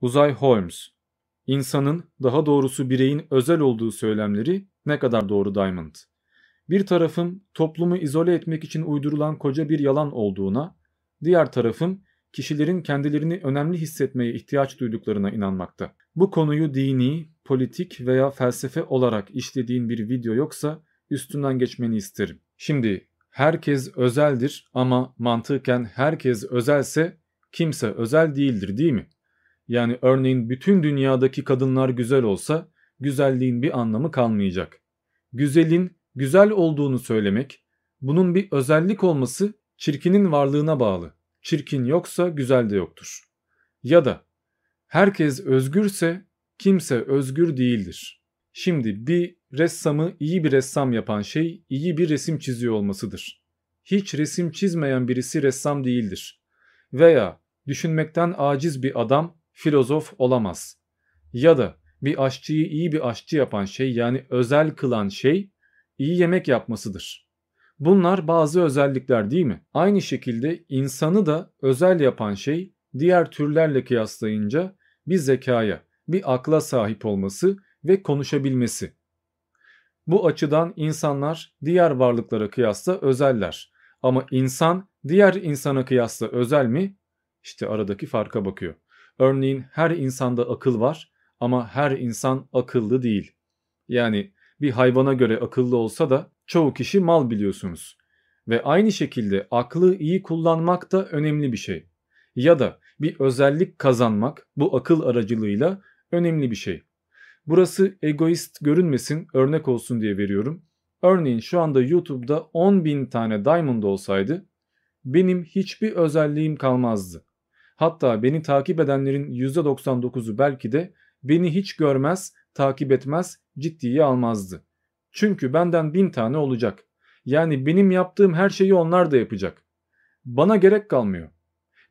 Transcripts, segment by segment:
Uzay Holmes İnsanın, daha doğrusu bireyin özel olduğu söylemleri ne kadar doğru Diamond? Bir tarafım toplumu izole etmek için uydurulan koca bir yalan olduğuna, diğer tarafım kişilerin kendilerini önemli hissetmeye ihtiyaç duyduklarına inanmakta. Bu konuyu dini, politik veya felsefe olarak işlediğin bir video yoksa üstünden geçmeni isterim. Şimdi herkes özeldir ama mantıken herkes özelse kimse özel değildir değil mi? Yani örneğin bütün dünyadaki kadınlar güzel olsa güzelliğin bir anlamı kalmayacak. Güzelin güzel olduğunu söylemek, bunun bir özellik olması çirkinin varlığına bağlı. Çirkin yoksa güzel de yoktur. Ya da herkes özgürse kimse özgür değildir. Şimdi bir ressamı iyi bir ressam yapan şey iyi bir resim çiziyor olmasıdır. Hiç resim çizmeyen birisi ressam değildir. Veya düşünmekten aciz bir adam filozof olamaz. Ya da bir aşçıyı iyi bir aşçı yapan şey yani özel kılan şey iyi yemek yapmasıdır. Bunlar bazı özellikler değil mi? Aynı şekilde insanı da özel yapan şey diğer türlerle kıyaslayınca bir zekaya, bir akla sahip olması ve konuşabilmesi. Bu açıdan insanlar diğer varlıklara kıyasla özeller. Ama insan diğer insana kıyasla özel mi? İşte aradaki farka bakıyor. Örneğin her insanda akıl var ama her insan akıllı değil. Yani bir hayvana göre akıllı olsa da çoğu kişi mal biliyorsunuz. Ve aynı şekilde aklı iyi kullanmak da önemli bir şey. Ya da bir özellik kazanmak bu akıl aracılığıyla önemli bir şey. Burası egoist görünmesin örnek olsun diye veriyorum. Örneğin şu anda YouTube'da 10 bin tane diamond olsaydı benim hiçbir özelliğim kalmazdı. Hatta beni takip edenlerin %99'u belki de beni hiç görmez, takip etmez, ciddiye almazdı. Çünkü benden bin tane olacak. Yani benim yaptığım her şeyi onlar da yapacak. Bana gerek kalmıyor.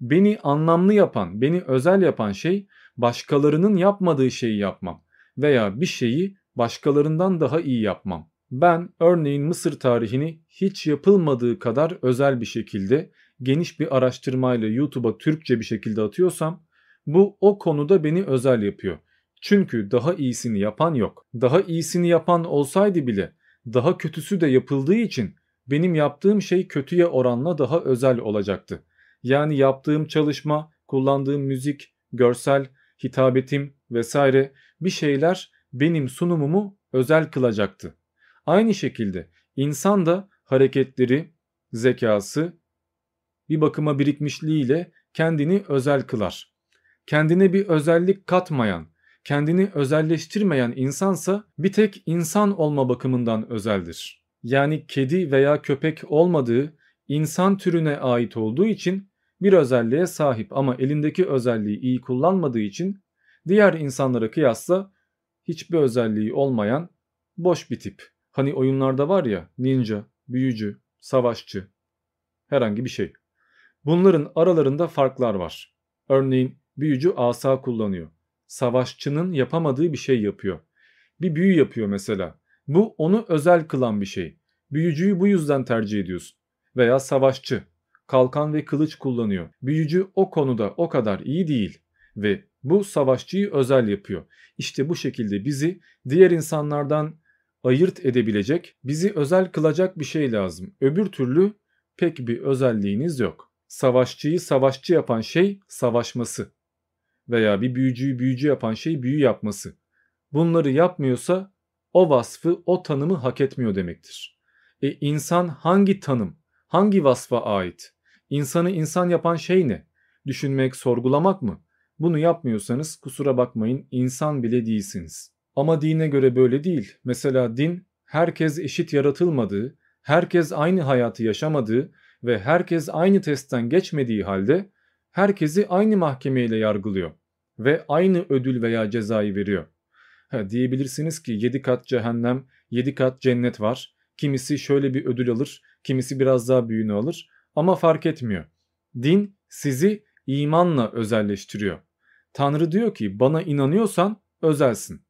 Beni anlamlı yapan, beni özel yapan şey başkalarının yapmadığı şeyi yapmam veya bir şeyi başkalarından daha iyi yapmam. Ben örneğin Mısır tarihini hiç yapılmadığı kadar özel bir şekilde geniş bir araştırmayla YouTube'a Türkçe bir şekilde atıyorsam bu o konuda beni özel yapıyor. Çünkü daha iyisini yapan yok. Daha iyisini yapan olsaydı bile daha kötüsü de yapıldığı için benim yaptığım şey kötüye oranla daha özel olacaktı. Yani yaptığım çalışma, kullandığım müzik, görsel, hitabetim vesaire bir şeyler benim sunumumu özel kılacaktı. Aynı şekilde insan da hareketleri, zekası, bir bakıma birikmişliğiyle kendini özel kılar. Kendine bir özellik katmayan, kendini özelleştirmeyen insansa bir tek insan olma bakımından özeldir. Yani kedi veya köpek olmadığı insan türüne ait olduğu için bir özelliğe sahip ama elindeki özelliği iyi kullanmadığı için diğer insanlara kıyasla hiçbir özelliği olmayan boş bir tip. Hani oyunlarda var ya ninja, büyücü, savaşçı herhangi bir şey. Bunların aralarında farklar var. Örneğin büyücü asa kullanıyor. Savaşçının yapamadığı bir şey yapıyor. Bir büyü yapıyor mesela. Bu onu özel kılan bir şey. Büyücüyü bu yüzden tercih ediyorsun. Veya savaşçı. Kalkan ve kılıç kullanıyor. Büyücü o konuda o kadar iyi değil. Ve bu savaşçıyı özel yapıyor. İşte bu şekilde bizi diğer insanlardan ayırt edebilecek, bizi özel kılacak bir şey lazım. Öbür türlü pek bir özelliğiniz yok. Savaşçıyı savaşçı yapan şey savaşması veya bir büyücüyü büyücü yapan şey büyü yapması. Bunları yapmıyorsa o vasfı, o tanımı hak etmiyor demektir. E insan hangi tanım, hangi vasfa ait? İnsanı insan yapan şey ne? Düşünmek, sorgulamak mı? Bunu yapmıyorsanız kusura bakmayın insan bile değilsiniz. Ama dine göre böyle değil. Mesela din herkes eşit yaratılmadığı, herkes aynı hayatı yaşamadığı ve herkes aynı testten geçmediği halde herkesi aynı mahkemeyle yargılıyor ve aynı ödül veya cezayı veriyor. Ha, diyebilirsiniz ki 7 kat cehennem, 7 kat cennet var. Kimisi şöyle bir ödül alır, kimisi biraz daha büyüğünü alır ama fark etmiyor. Din sizi imanla özelleştiriyor. Tanrı diyor ki bana inanıyorsan özelsin.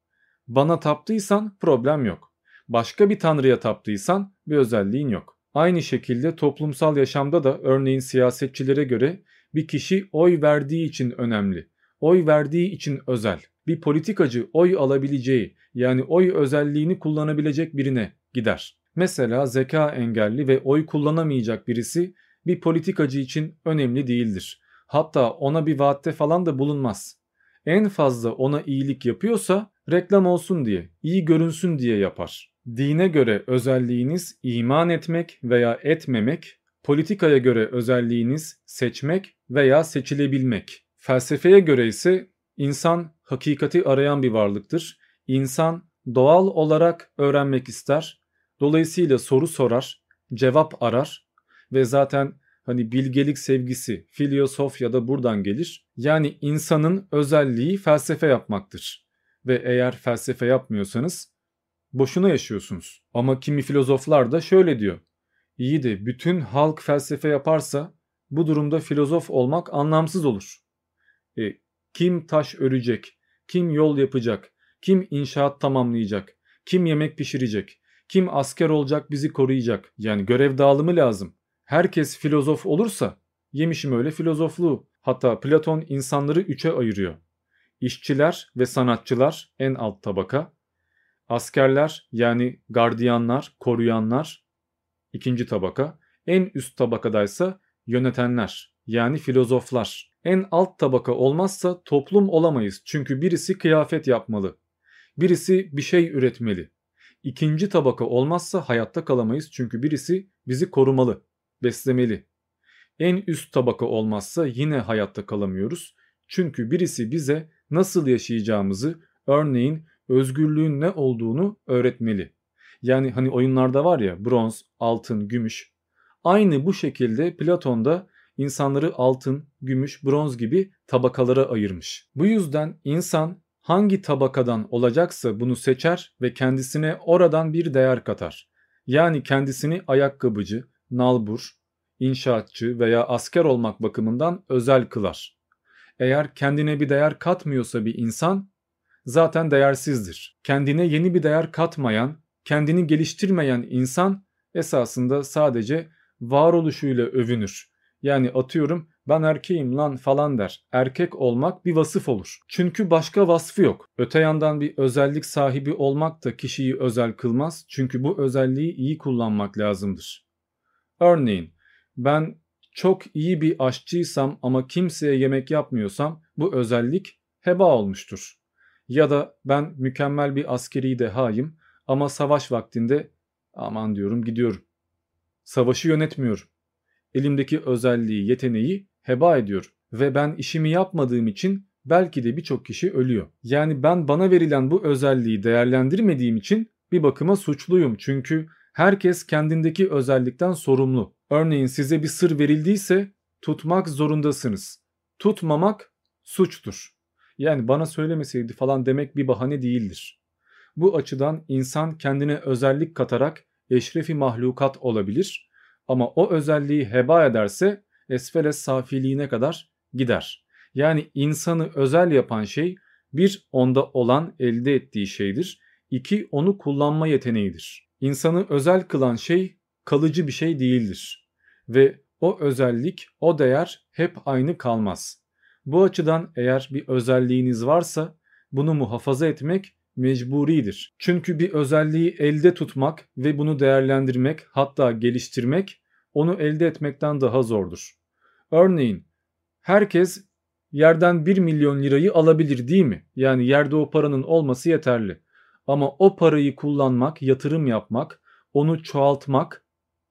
Bana taptıysan problem yok. Başka bir tanrıya taptıysan bir özelliğin yok. Aynı şekilde toplumsal yaşamda da örneğin siyasetçilere göre bir kişi oy verdiği için önemli. oy verdiği için özel. Bir politikacı oy alabileceği yani oy özelliğini kullanabilecek birine gider. Mesela zeka engelli ve oy kullanamayacak birisi bir politikacı için önemli değildir. Hatta ona bir vaatte falan da bulunmaz. En fazla ona iyilik yapıyorsa reklam olsun diye, iyi görünsün diye yapar. Dine göre özelliğiniz iman etmek veya etmemek, politikaya göre özelliğiniz seçmek veya seçilebilmek. Felsefeye göre ise insan hakikati arayan bir varlıktır. İnsan doğal olarak öğrenmek ister. Dolayısıyla soru sorar, cevap arar ve zaten hani bilgelik sevgisi, filosofya da buradan gelir. Yani insanın özelliği felsefe yapmaktır. Ve eğer felsefe yapmıyorsanız boşuna yaşıyorsunuz. Ama kimi filozoflar da şöyle diyor. İyi de bütün halk felsefe yaparsa bu durumda filozof olmak anlamsız olur. E, kim taş örecek, kim yol yapacak, kim inşaat tamamlayacak, kim yemek pişirecek, kim asker olacak bizi koruyacak. Yani görev dağılımı lazım. Herkes filozof olursa yemişim öyle filozofluğu. Hatta Platon insanları üçe ayırıyor. İşçiler ve sanatçılar en alt tabaka. Askerler yani gardiyanlar, koruyanlar ikinci tabaka. En üst tabakadaysa yönetenler yani filozoflar. En alt tabaka olmazsa toplum olamayız çünkü birisi kıyafet yapmalı. Birisi bir şey üretmeli. İkinci tabaka olmazsa hayatta kalamayız çünkü birisi bizi korumalı, beslemeli. En üst tabaka olmazsa yine hayatta kalamıyoruz. Çünkü birisi bize nasıl yaşayacağımızı, örneğin özgürlüğün ne olduğunu öğretmeli. Yani hani oyunlarda var ya bronz, altın, gümüş. Aynı bu şekilde Platon da insanları altın, gümüş, bronz gibi tabakalara ayırmış. Bu yüzden insan hangi tabakadan olacaksa bunu seçer ve kendisine oradan bir değer katar. Yani kendisini ayakkabıcı, nalbur, inşaatçı veya asker olmak bakımından özel kılar. Eğer kendine bir değer katmıyorsa bir insan zaten değersizdir. Kendine yeni bir değer katmayan, kendini geliştirmeyen insan esasında sadece varoluşuyla övünür. Yani atıyorum ben erkeğim lan falan der. Erkek olmak bir vasıf olur. Çünkü başka vasfı yok. Öte yandan bir özellik sahibi olmak da kişiyi özel kılmaz. Çünkü bu özelliği iyi kullanmak lazımdır. Örneğin ben çok iyi bir aşçıysam ama kimseye yemek yapmıyorsam bu özellik heba olmuştur. Ya da ben mükemmel bir askeri dehayım ama savaş vaktinde aman diyorum gidiyorum. Savaşı yönetmiyorum. Elimdeki özelliği, yeteneği heba ediyor ve ben işimi yapmadığım için belki de birçok kişi ölüyor. Yani ben bana verilen bu özelliği değerlendirmediğim için bir bakıma suçluyum. Çünkü herkes kendindeki özellikten sorumlu. Örneğin size bir sır verildiyse tutmak zorundasınız. Tutmamak suçtur. Yani bana söylemeseydi falan demek bir bahane değildir. Bu açıdan insan kendine özellik katarak eşrefi mahlukat olabilir ama o özelliği heba ederse esfele safiliğine kadar gider. Yani insanı özel yapan şey bir onda olan elde ettiği şeydir. İki onu kullanma yeteneğidir. İnsanı özel kılan şey kalıcı bir şey değildir. Ve o özellik, o değer hep aynı kalmaz. Bu açıdan eğer bir özelliğiniz varsa bunu muhafaza etmek mecburidir. Çünkü bir özelliği elde tutmak ve bunu değerlendirmek hatta geliştirmek onu elde etmekten daha zordur. Örneğin herkes yerden 1 milyon lirayı alabilir değil mi? Yani yerde o paranın olması yeterli. Ama o parayı kullanmak, yatırım yapmak, onu çoğaltmak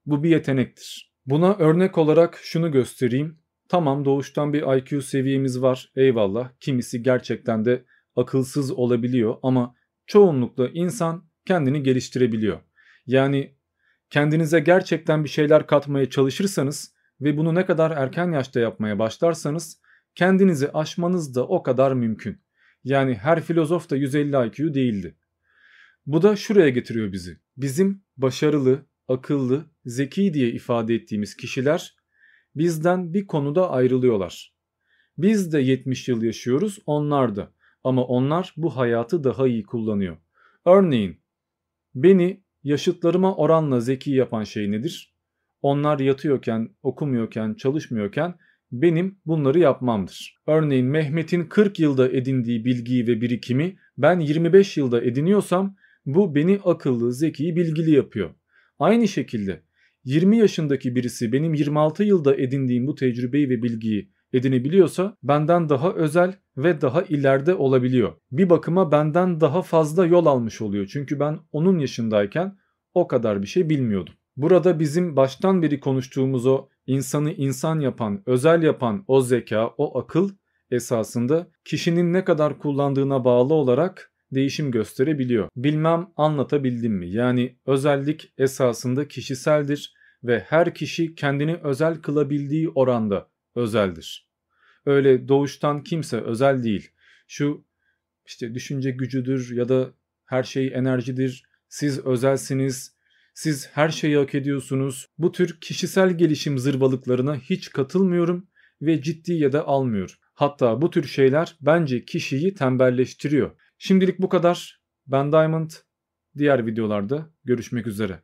bu bir yetenektir. Buna örnek olarak şunu göstereyim. Tamam doğuştan bir IQ seviyemiz var eyvallah. Kimisi gerçekten de akılsız olabiliyor ama çoğunlukla insan kendini geliştirebiliyor. Yani kendinize gerçekten bir şeyler katmaya çalışırsanız ve bunu ne kadar erken yaşta yapmaya başlarsanız kendinizi aşmanız da o kadar mümkün. Yani her filozof da 150 IQ değildi. Bu da şuraya getiriyor bizi. Bizim başarılı, akıllı, zeki diye ifade ettiğimiz kişiler bizden bir konuda ayrılıyorlar. Biz de 70 yıl yaşıyoruz, onlar da. Ama onlar bu hayatı daha iyi kullanıyor. Örneğin beni yaşıtlarıma oranla zeki yapan şey nedir? Onlar yatıyorken, okumuyorken, çalışmıyorken benim bunları yapmamdır. Örneğin Mehmet'in 40 yılda edindiği bilgiyi ve birikimi ben 25 yılda ediniyorsam bu beni akıllı, zeki, bilgili yapıyor. Aynı şekilde 20 yaşındaki birisi benim 26 yılda edindiğim bu tecrübeyi ve bilgiyi edinebiliyorsa benden daha özel ve daha ileride olabiliyor. Bir bakıma benden daha fazla yol almış oluyor. Çünkü ben onun yaşındayken o kadar bir şey bilmiyordum. Burada bizim baştan beri konuştuğumuz o insanı insan yapan, özel yapan o zeka, o akıl esasında kişinin ne kadar kullandığına bağlı olarak değişim gösterebiliyor. Bilmem anlatabildim mi? Yani özellik esasında kişiseldir ve her kişi kendini özel kılabildiği oranda özeldir. Öyle doğuştan kimse özel değil. Şu işte düşünce gücüdür ya da her şey enerjidir. Siz özelsiniz. Siz her şeyi hak ediyorsunuz. Bu tür kişisel gelişim zırvalıklarına hiç katılmıyorum ve ciddiye de almıyorum. Hatta bu tür şeyler bence kişiyi tembelleştiriyor. Şimdilik bu kadar. Ben Diamond. Diğer videolarda görüşmek üzere.